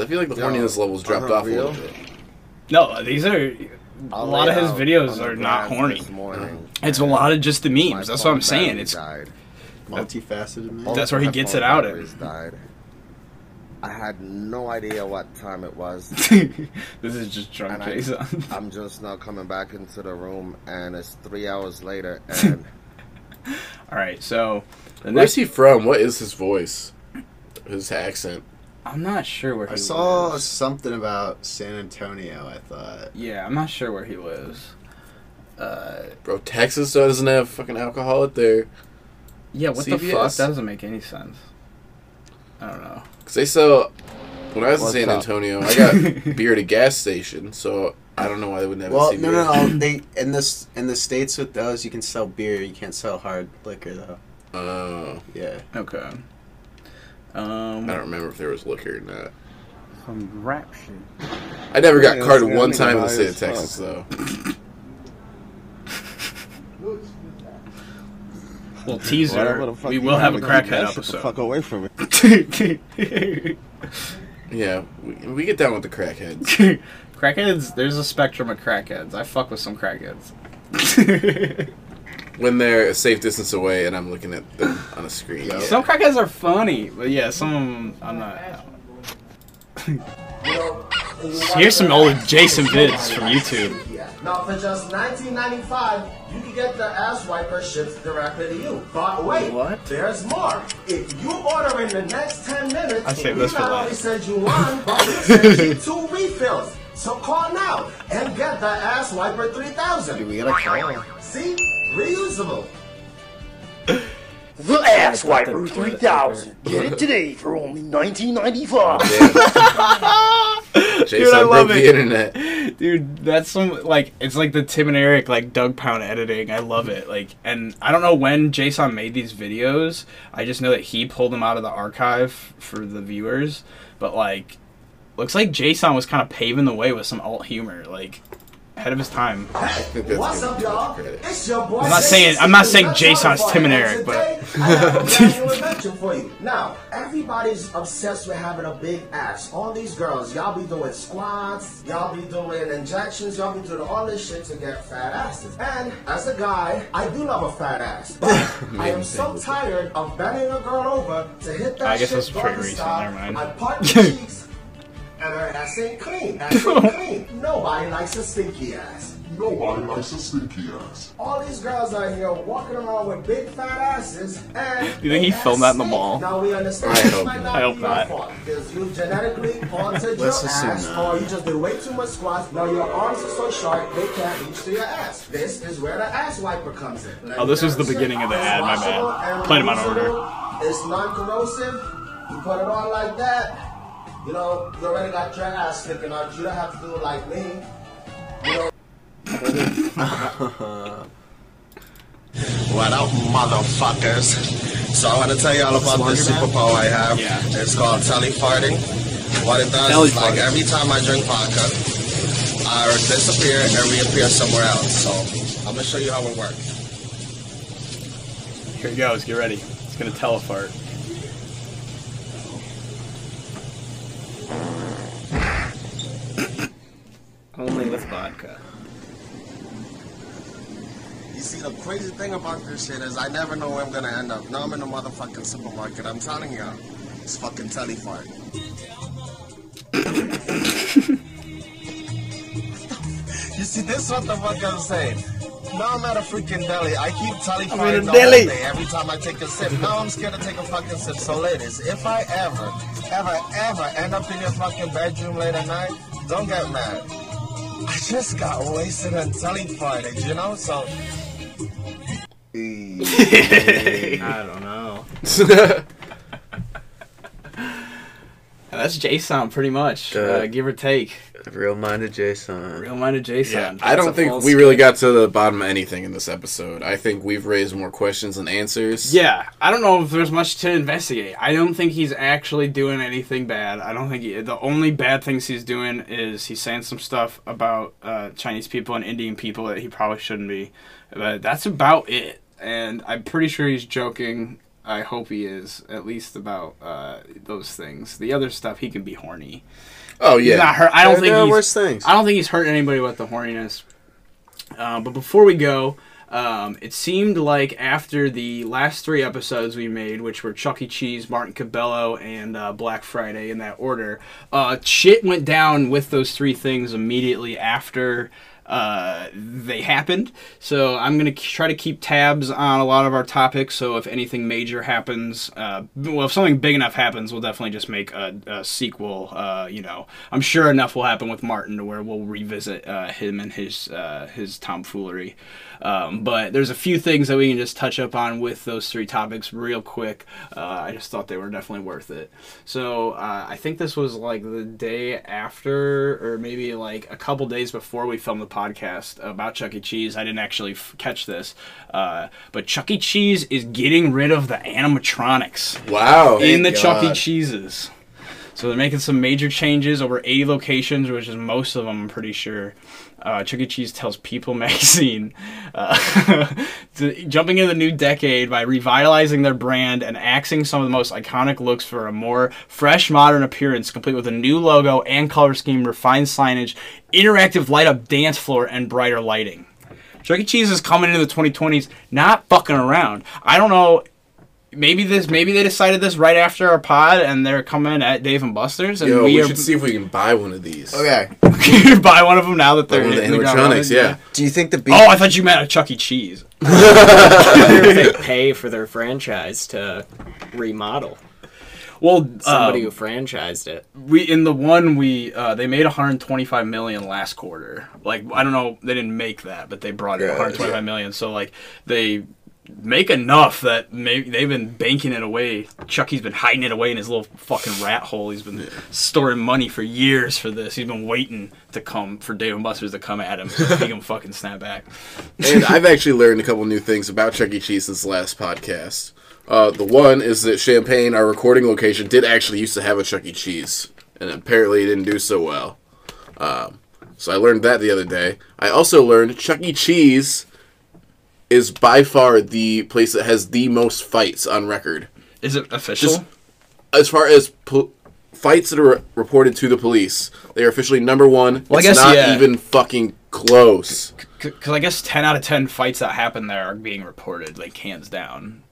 I feel like the Yo, horniness levels dropped off a little bit. No, these are a I'll lot of his videos are not horny. Morning, uh-huh. It's a lot of just the memes. That's what I'm saying. It's died. Multifaceted man. That's where he gets it out batteries in. Died. I had no idea what time it was. (laughs) this is just drunk And I- Jason. I'm just now coming back into the room, and it's three hours later, (laughs) and All right, so Where's he from? What is his voice? His accent. I'm not sure where he I saw lives. something about San Antonio. I thought. Yeah, I'm not sure where he lives. Uh, Bro, Texas doesn't have fucking alcohol out there. yeah, what the fuck? That doesn't make any sense. I don't know. Because they sell. When I was What's in San up? Antonio, I got (laughs) beer at a gas station, so I don't know why they wouldn't have Well, a no, CVS. no, no. They in this in the states with those, you can sell beer. You can't sell hard liquor though. Oh, Yeah. Okay. I Um, don't remember if there was liquor or not. some rap shit. I never got Yeah, carded yeah, one time in the state of Texas, stuff. though. Well, teaser. Whatever the we will have a want, crackhead get the fuck away from me. (laughs) (laughs) Yeah, we, we get down with the crackheads. (laughs) crackheads. There's a spectrum of crackheads. I fuck with some crackheads. When they're a safe distance away and I'm looking at them on a screen. Yo. Some crackheads are funny, but yeah, some of them I'm not. Here's some old Jason vids from YouTube. Now, for just $19.95, you can get the ass wiper shipped directly to you. But wait, What? there's more. If you order in the next 10 minutes, I saved we this for not last. only send you one, but we send you (laughs) two refills. So call now and get the ass wiper 3000. Dude, we gotta call. See? Reusable. The Ass Wiper 3000. Get it today for only $19.95. Jason I love it. the internet. Dude, that's some like it's like the Tim and Eric like Doug Pound editing. I love it. Like, and I don't know when Jason made these videos. I just know that he pulled them out of the archive for the viewers. But like, looks like Jason was kind of paving the way with some alt humor, like ahead of his time. What's up, y'all? It's your boy. I'm not Jason saying- I'm not saying Jason's Tim and. Eric, but- Today, I have a brand new invention for you. Now, everybody's obsessed with having a big ass. All these girls, y'all be doing squats, y'all be doing injections, y'all be doing all this shit to get fat asses. And as a guy, I do love a fat ass. But (laughs) I am so tired of bending a girl over to hit that I guess shit that's pretty doggy recent, style. never mind. I part cheeks, and her ass ain't clean. Ass ain't (laughs) clean. Nobody likes a stinky ass. Nobody likes a stinky ass. All these girls out here walking around with big fat asses and Do you think he filmed that in the mall? Now we understand I this hope not. I hope not. fault, Because you genetically (laughs) altered your Let's assume ass not. or you just did way too much squats. Now your arms are so short they can't reach to your ass. This is where the ass wiper comes in. Let Oh, this me was the beginning of the it's ad, my bad. washable and Played 'em out of order. It's non-corrosive. You put it on like that. You know, you already got your ass sticking out. You don't have to do it like me. You know, (laughs) What up, motherfuckers? So I want to tell you all about this superpower I have. Yeah. It's called telefarting. What it does is like every time I drink vodka, I disappear and reappear somewhere else. So I'm gonna show you how it works. Here he goes. Get ready. It's gonna telefart. Only with vodka. You see, the crazy thing about this shit is I never know where I'm gonna end up. Now I'm in a motherfucking supermarket. I'm telling you, it's fucking telefart. (laughs) you see, this is what the fuck I'm saying. Now I'm at a freaking deli. I keep telefarting I'm in a the deli. day every time I take a sip. Now I'm scared to take a fucking sip. So ladies, if I ever, ever, ever end up in your fucking bedroom late at night, don't get mad. I just got wasted on and telefarted, you know? So (laughs) I don't know. (laughs) That's Jason, pretty much, uh, give or take. Real minded Jason. Real minded Jason. Yeah, I don't think false we really got to the bottom of anything in this episode. I think we've raised more questions than answers. Yeah, I don't know if there's much to investigate. I don't think he's actually doing anything bad. I don't think he, the only bad things he's doing is he's saying some stuff about uh, Chinese people and Indian people that he probably shouldn't be. But that's about it. And I'm pretty sure he's joking. I hope he is at least about uh, those things. The other stuff, he can be horny. Oh He's yeah. not hurt. I don't There- think there are he's, worse things. I don't think he's hurt anybody with the horniness. Uh, but before we go, um, it seemed like after the last three episodes we made, which were Chuck E. Cheese, Martin Cabello, and uh, Black Friday in that order, uh, shit went down with those three things immediately after uh, they happened. So I'm gonna try to keep tabs on a lot of our topics. So if anything major happens, uh, well, if something big enough happens, we'll definitely just make a, a sequel. Uh, you know, I'm sure enough will happen with Martin to where we'll revisit uh, him and his uh, his tomfoolery. Um, but there's a few things that we can just touch up on with those three topics real quick. I just thought they were definitely worth it. So I think this was like the day after, or maybe like a couple days before we filmed the podcast about Chuck E. Cheese. I didn't actually f- catch this, uh, but Chuck E. Cheese is getting rid of the animatronics Wow. in the Thank Chuck E. Cheeses. So they're making some major changes over 80 locations, which is most of them, I'm pretty sure. Uh, Chuck E. Cheese tells People (laughs) magazine, uh, (laughs) jumping into the new decade by revitalizing their brand and axing some of the most iconic looks for a more fresh, modern appearance, complete with a new logo and color scheme, refined signage, interactive light up dance floor, and brighter lighting. Chuck E. Cheese is coming into the 2020s, not fucking around. I don't know. Maybe this. Maybe they decided this right after our pod, and they're coming at Dave and Buster's, and Yo, we, we are should see if we can buy one of these. Okay. (laughs) buy one of them now that they're One of the hitting the ground animatronics, yeah. Do you think the beef? Oh, I thought you meant a Chuck E. Cheese. I (laughs) if they pay for their franchise to remodel. Well, Somebody um, who franchised it. we in the one we uh, they made 125 million last quarter. Like I don't know, they didn't make that, but they brought in Yeah, 125 million. So like they make enough that maybe they've been banking it away. Chucky's been hiding it away in his little fucking rat hole. He's been storing money for years for this. He's been waiting to come for Dave and Buster's to come at him so he can fucking snap back. and I've actually learned a couple new things about Chuck E. Cheese since the last podcast. Uh, the one is that Champaign, our recording location, did actually used to have a Chuck E. Cheese, and apparently it didn't do so well. Um, so I learned that the other day. I also learned Chuck E. Cheese is by far the place that has the most fights on record. Is it official? Just as far as po- fights that are reported to the police, they are officially number one. Well, I it's guess, not yeah. even fucking close. Because I guess 10 out of 10 fights that happen there are being reported, like, hands down.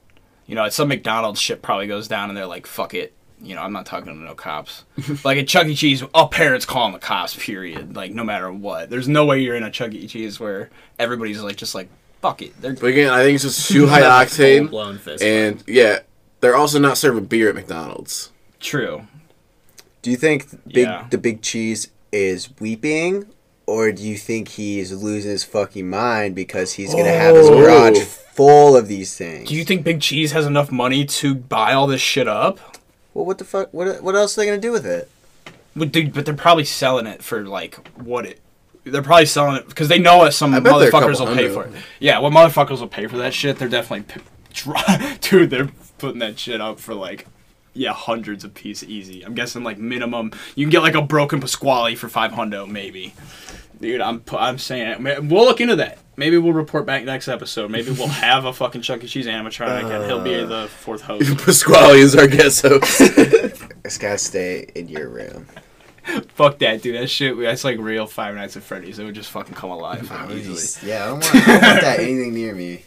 You know, at some McDonald's shit probably goes down and they're like, fuck it. You know, I'm not talking to no cops. (laughs) like at Chuck E. Cheese, all parents calling the cops, period. Like, no matter what. There's no way you're in a Chuck E. Cheese where everybody's like, just like, fuck it. They're But again, I think it's just too high (laughs) octane. Full-blown fist And yeah, they're also not serving beer at McDonald's. true. Do you think big Yeah. the big cheese is weeping, or do you think he's losing his fucking mind because he's gonna have his Oh. garage full of these things? Do you think Big Cheese has enough money to buy all this shit up? well, what the fuck? What what else are they gonna do with it? But, dude, but they're probably selling it for like what it. They're probably selling it because they know it. some I bet they're a motherfuckers will pay for it. Yeah, well, motherfuckers will pay for that shit. They're definitely, p- try- (laughs) dude. They're putting that shit up for like, yeah, hundreds a piece, easy. I'm guessing like minimum. You can get like a broken Pasqually for five hundo, maybe. Dude, I'm pu- I'm saying it. We'll look into that. Maybe we'll report back next episode. Maybe we'll (laughs) have a fucking Chuck E. Cheese animatronic, and he'll be the uh, fourth (laughs) host. Pasqually is our guest host. It's gotta stay in your room. (laughs) Fuck that, dude. That shit. That's like real Five Nights at Freddy's. It would just fucking come alive easily. Yeah, I don't want, I don't want that anything near me.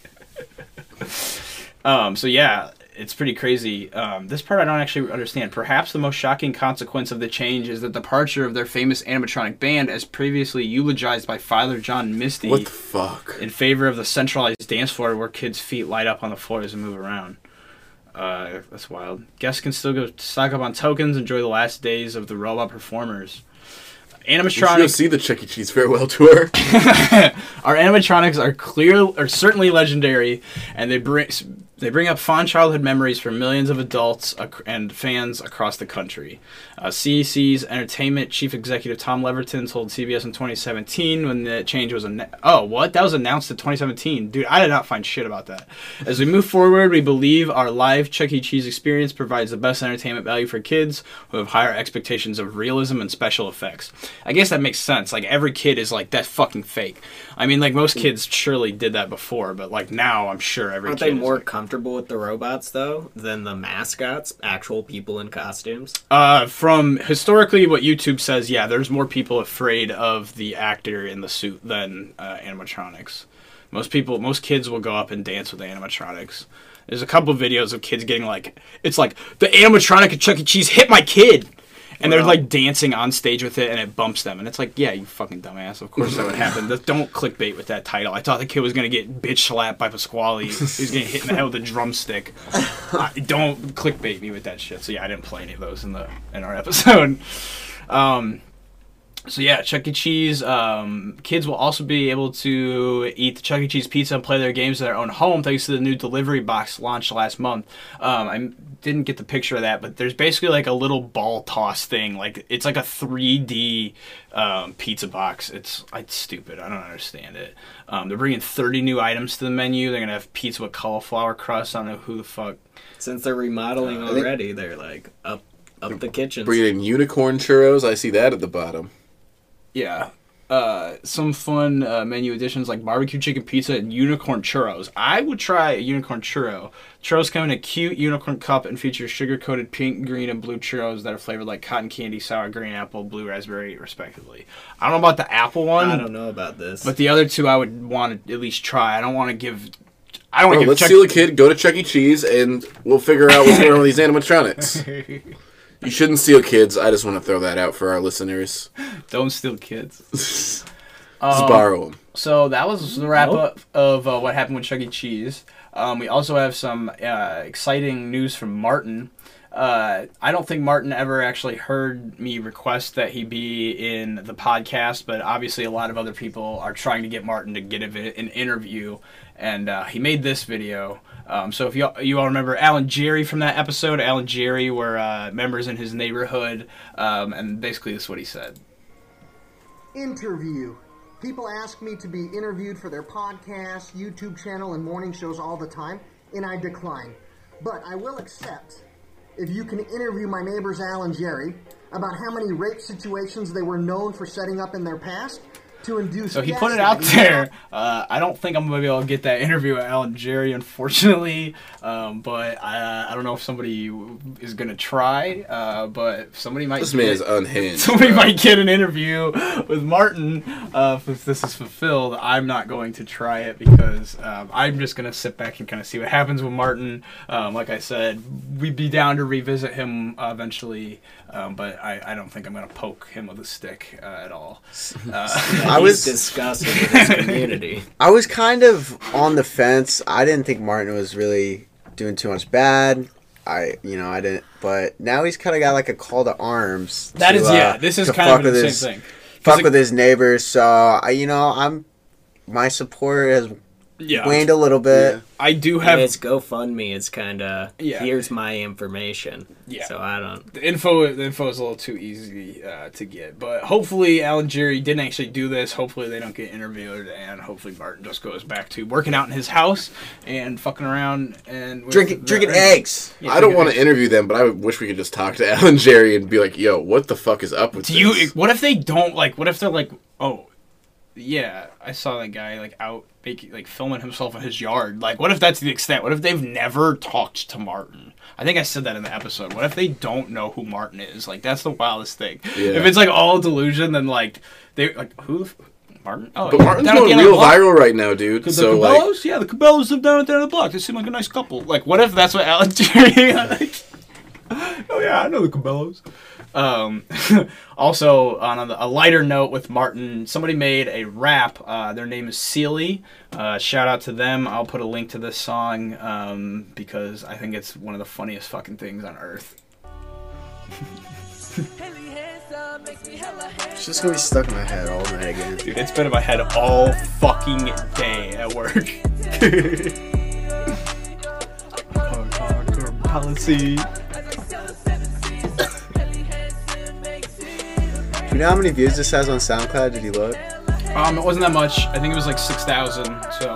(laughs) Um, so yeah, it's pretty crazy. Um, this part I don't actually understand. Perhaps the most shocking consequence of the change is the departure of their famous animatronic band, as previously eulogized by Father John Misty, what the fuck? in favor of the centralized dance floor where kids' feet light up on the floor as they move around. Uh, that's wild. Guests can still go stock up on tokens, enjoy the last days of the robot performers. You go see the Chuck E. Cheese farewell tour. (laughs) (laughs) our animatronics are clear are certainly legendary and they bring they bring up fond childhood memories for millions of adults ac- and fans across the country. Uh, CEC's entertainment chief executive Tom Leverton told CBS in 2017 when the change was announced. Oh, what? That was announced in 2017. Dude, I did not find shit about that. As we move forward, we believe our live Chuck E. Cheese experience provides the best entertainment value for kids who have higher expectations of realism and special effects. I guess that makes sense. Like every kid is like that's fucking fake. I mean, like most kids surely did that before, but like now, I'm sure every Aren't kid they is more like- comfortable with the robots though than the mascots, actual people in costumes? Uh, from historically, what YouTube says, yeah, there's more people afraid of the actor in the suit than uh, animatronics. Most people, most kids will go up and dance with animatronics. There's a couple videos of kids getting like, it's like the animatronic at Chuck E. Cheese hit my kid, and they're like dancing on stage with it, and it bumps them, and it's like, yeah, you fucking dumbass. Of course that would happen. Don't clickbait with that title. I thought the kid was gonna get bitch slapped by Pasqually. he was getting hit in the head with a drumstick. I- don't clickbait me with that shit. So yeah, I didn't play any of those in the in our episode. (laughs) Um, so yeah, Chuck E. Cheese. Um, kids will also be able to eat the Chuck E. Cheese pizza and play their games in their own home thanks to the new delivery box launched last month. Um, I didn't get the picture of that, but there's basically like a little ball toss thing. Like it's like a 3D um, pizza box. It's it's stupid. I don't understand it. Um, they're bringing 30 new items to the menu. They're gonna have pizza with cauliflower crust. I don't know who the fuck. Since they're remodeling I think- already, they're like up up the kitchen. Bringing unicorn churros. I see that at the bottom. Yeah. Uh, some fun uh, menu additions like barbecue chicken pizza and unicorn churros. I would try a unicorn churro. Churros come in a cute unicorn cup and feature sugar coated pink, green, and blue churros that are flavored like cotton candy, sour green apple, blue raspberry, respectively. I don't know about the apple one, I don't know about this. but the other two I would want to at least try. I don't want to give. I don't want Bro, to give. let's Chuck- steal a kid, go to Chuck E. Cheese, and we'll figure out what's going on with these animatronics. (laughs) You shouldn't steal kids. I just want to throw that out for our listeners. Don't steal kids. (laughs) Just Um, borrow them. So that was the wrap up of uh, what happened with Chuck E. Cheese. Um, we also have some uh, exciting news from Martin. Uh, I don't think Martin ever actually heard me request that he be in the podcast, but obviously a lot of other people are trying to get Martin to get a vi- an interview, and uh, he made this video. Um, so if you you all remember Al and Jerry from that episode, Al and Jerry were uh, members in his neighborhood, um, and basically this is what he said. Interview. People ask me to be interviewed for their podcast, YouTube channel, and morning shows all the time, and I decline. But I will accept if you can interview my neighbors Al and Jerry about how many rape situations they were known for setting up in their past to induce. So he put it out there. Uh, I don't think I'm gonna be able to get that interview with Al and Jerry, unfortunately. Um, but I, I don't know if somebody is gonna try. Uh, but somebody might. This man get- is unhinged, (laughs) Somebody bro. might get an interview with Martin. Uh, if this is fulfilled, I'm not going to try it because um, I'm just gonna sit back and kind of see what happens with Martin. Um, like I said, we'd be down to revisit him uh, eventually. Um, but I, I don't think I'm gonna poke him with a stick uh, at all. (laughs) (laughs) I was disgusted with his community. (laughs) I was kind of on the fence. I didn't think Martin was really doing too much bad. I, you know, I didn't. But now he's kind of got like a call to arms. That to, is- uh, yeah, this is kind of fuck with the same his- thing. 'Cause Fuck it- with his neighbors. So I, you know, I'm my support has Yeah. waned a little bit. I do have. And have his GoFundMe is kind of Yeah. here's my information. Yeah. So I don't. the info. The info is a little too easy uh, to get, but hopefully Al and Jerry didn't actually do this. Hopefully they don't get interviewed, and hopefully Martin just goes back to working out in his house and fucking around and with Drinking the- drinking eggs. Yeah, I don't want to interview them, but I wish we could just talk to (laughs) Al and Jerry and be like, "Yo, what the fuck is up with Do this?" you? What if they don't like? What if they're like, oh, yeah, I saw that guy like out making like filming himself in his yard. Like, what if that's the extent? What if they've never talked to Martin? I think I said that in the episode. What if they don't know who Martin is? Like, that's the wildest thing. Yeah. If it's like all delusion, then like they like who the Martin? Oh, but Martin's down at the going end of the real viral right now, dude. The So like, Cabellos? yeah, the Cabellos live down at the end of the block. They seem like a nice couple. Like, what if that's what Alan (laughs) like, (laughs) oh yeah, I know the Cabellos. Um, (laughs) also, on a, a lighter note with Martin, somebody made a rap. Uh, their name is Kealy. Uh, shout out to them. I'll put a link to this song um, because I think it's one of the funniest fucking things on earth. It's just gonna be stuck in my head all night again. Dude, it's been in my head all fucking day at work. (laughs) Policy. Know how many views this has on SoundCloud? Did you look? Um, it wasn't that much. I think it was like six thousand. So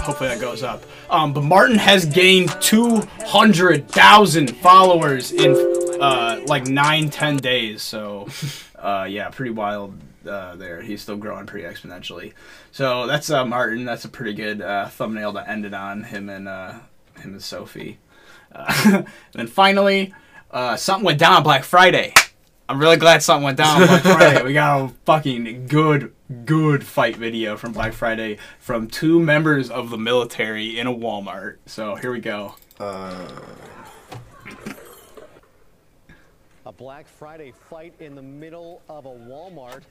hopefully that goes up. Um, but Martin has gained two hundred thousand followers in uh like nine ten days. So uh yeah, pretty wild. Uh, there, he's still growing pretty exponentially. So that's uh, Martin. That's a pretty good uh, thumbnail to end it on. Him and uh, him and Sophie. Uh, (laughs) and then finally, uh, something went down on Black Friday. I'm really glad something went down on Black (laughs) Friday. We got a fucking good, good fight video from Black Friday from two members of the military in a Walmart. So here we go. Uh, A Black Friday fight in the middle of a Walmart.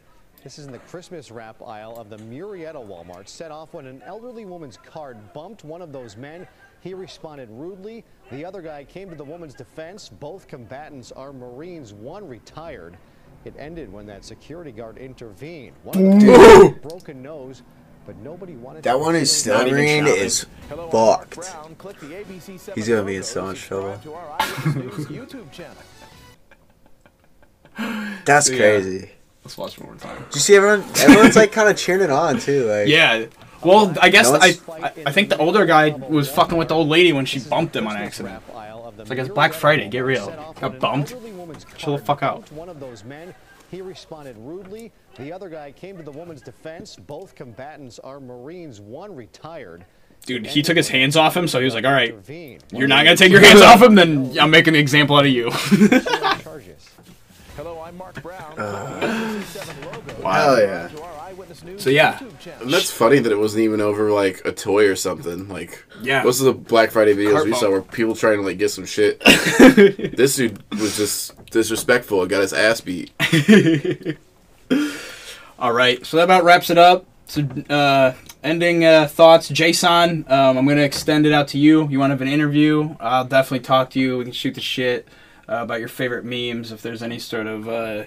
This is in the Christmas wrap aisle of the Murrieta Walmart. Set off when an elderly woman's card bumped one of those men. He responded rudely. The other guy came to the woman's defense. Both combatants are Marines, one retired. It ended when that security guard intervened. One of them Dude. had a broken nose, but nobody wanted that to one who's pursue still him. green is fucked. He's gonna be in so much trouble. (laughs) That's So, yeah. crazy. Let's watch one more time. You see everyone? Everyone's like kind of cheering it on too. Like Yeah. Well, I guess No I, I I think the older guy was fucking with the old lady when she bumped him on accident. It's like it's Black Friday. Get real. Got bumped. Chill the fuck out. One of those men, he responded rudely. The other guy came to the woman's defense. Both combatants are Marines, one retired. Dude, he took his hands off him, so he was like, "All right, you're not gonna take your (laughs) hands off him, then I'm making an example out of you." (laughs) Hello, I'm Mark Brown. Hell yeah. So yeah, And that's funny that it wasn't even over like a toy or something. Like, Yeah. most of the Black Friday videos Cart we saw bump. were people trying to like get some shit. (laughs) this dude was just disrespectful and got his ass beat. (laughs) All right, so that about wraps it up. So uh, ending uh, thoughts, Jason. Um, I'm gonna extend it out to you. You want to have an interview? I'll definitely talk to you. We can shoot the shit uh, about your favorite memes. If there's any sort of uh,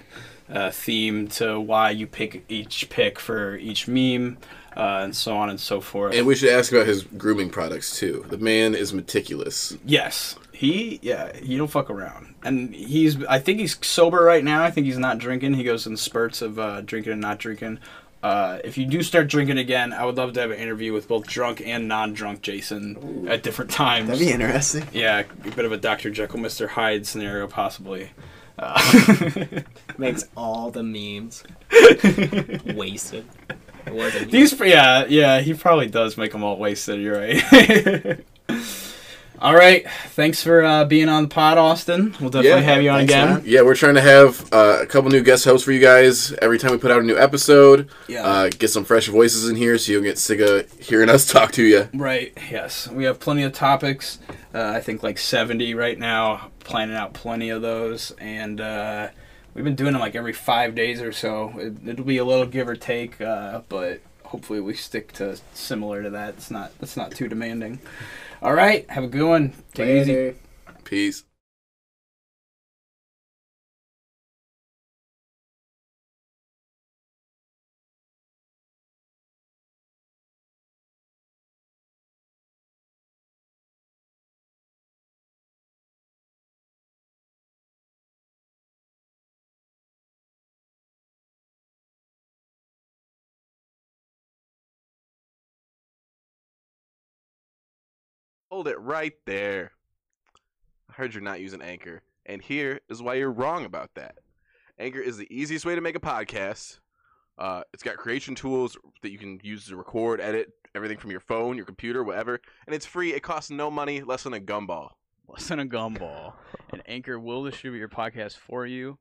uh, theme to why you pick each pick for each meme, uh, and so on and so forth. And we should ask about his grooming products too. The man is meticulous. Yes, he yeah he don't fuck around, and he's I think he's sober right now. I think he's not drinking. He goes in spurts of uh, drinking and not drinking. Uh, if you do start drinking again, I would love to have an interview with both drunk and non-drunk Jason at different times. That'd be interesting. Yeah, a bit of a Dr. Jekyll, Mr. Hyde scenario, possibly. Uh, (laughs) Makes (laughs) all the memes (laughs) wasted. These, yeah, yeah, he probably does make them all wasted. You're right. All right, thanks for uh, being on the pod, Austin. We'll definitely have you on again. Yeah, we're trying to have uh, a couple new guest hosts for you guys every time we put out a new episode. Yeah. Uh, get some fresh voices in here so you'll get sick of hearing us (laughs) talk to you. Right. Yes, we have plenty of topics. Uh, I think like seventy right now. Planning out plenty of those, and uh, we've been doing them like every five days or so. It, it'll be a little give or take, uh, but hopefully we stick to similar to that. It's not. That's not too demanding. All right. Have a good one. Take it easy. Peace. Hold it right there. I heard you're not using Anchor, and here is why you're wrong about that. Anchor is the easiest way to make a podcast. Uh, it's got creation tools that you can use to record, edit everything from your phone, your computer, whatever, and it's free. It costs no money, less than a gumball. Less than a gumball. and Anchor will distribute your podcast for you.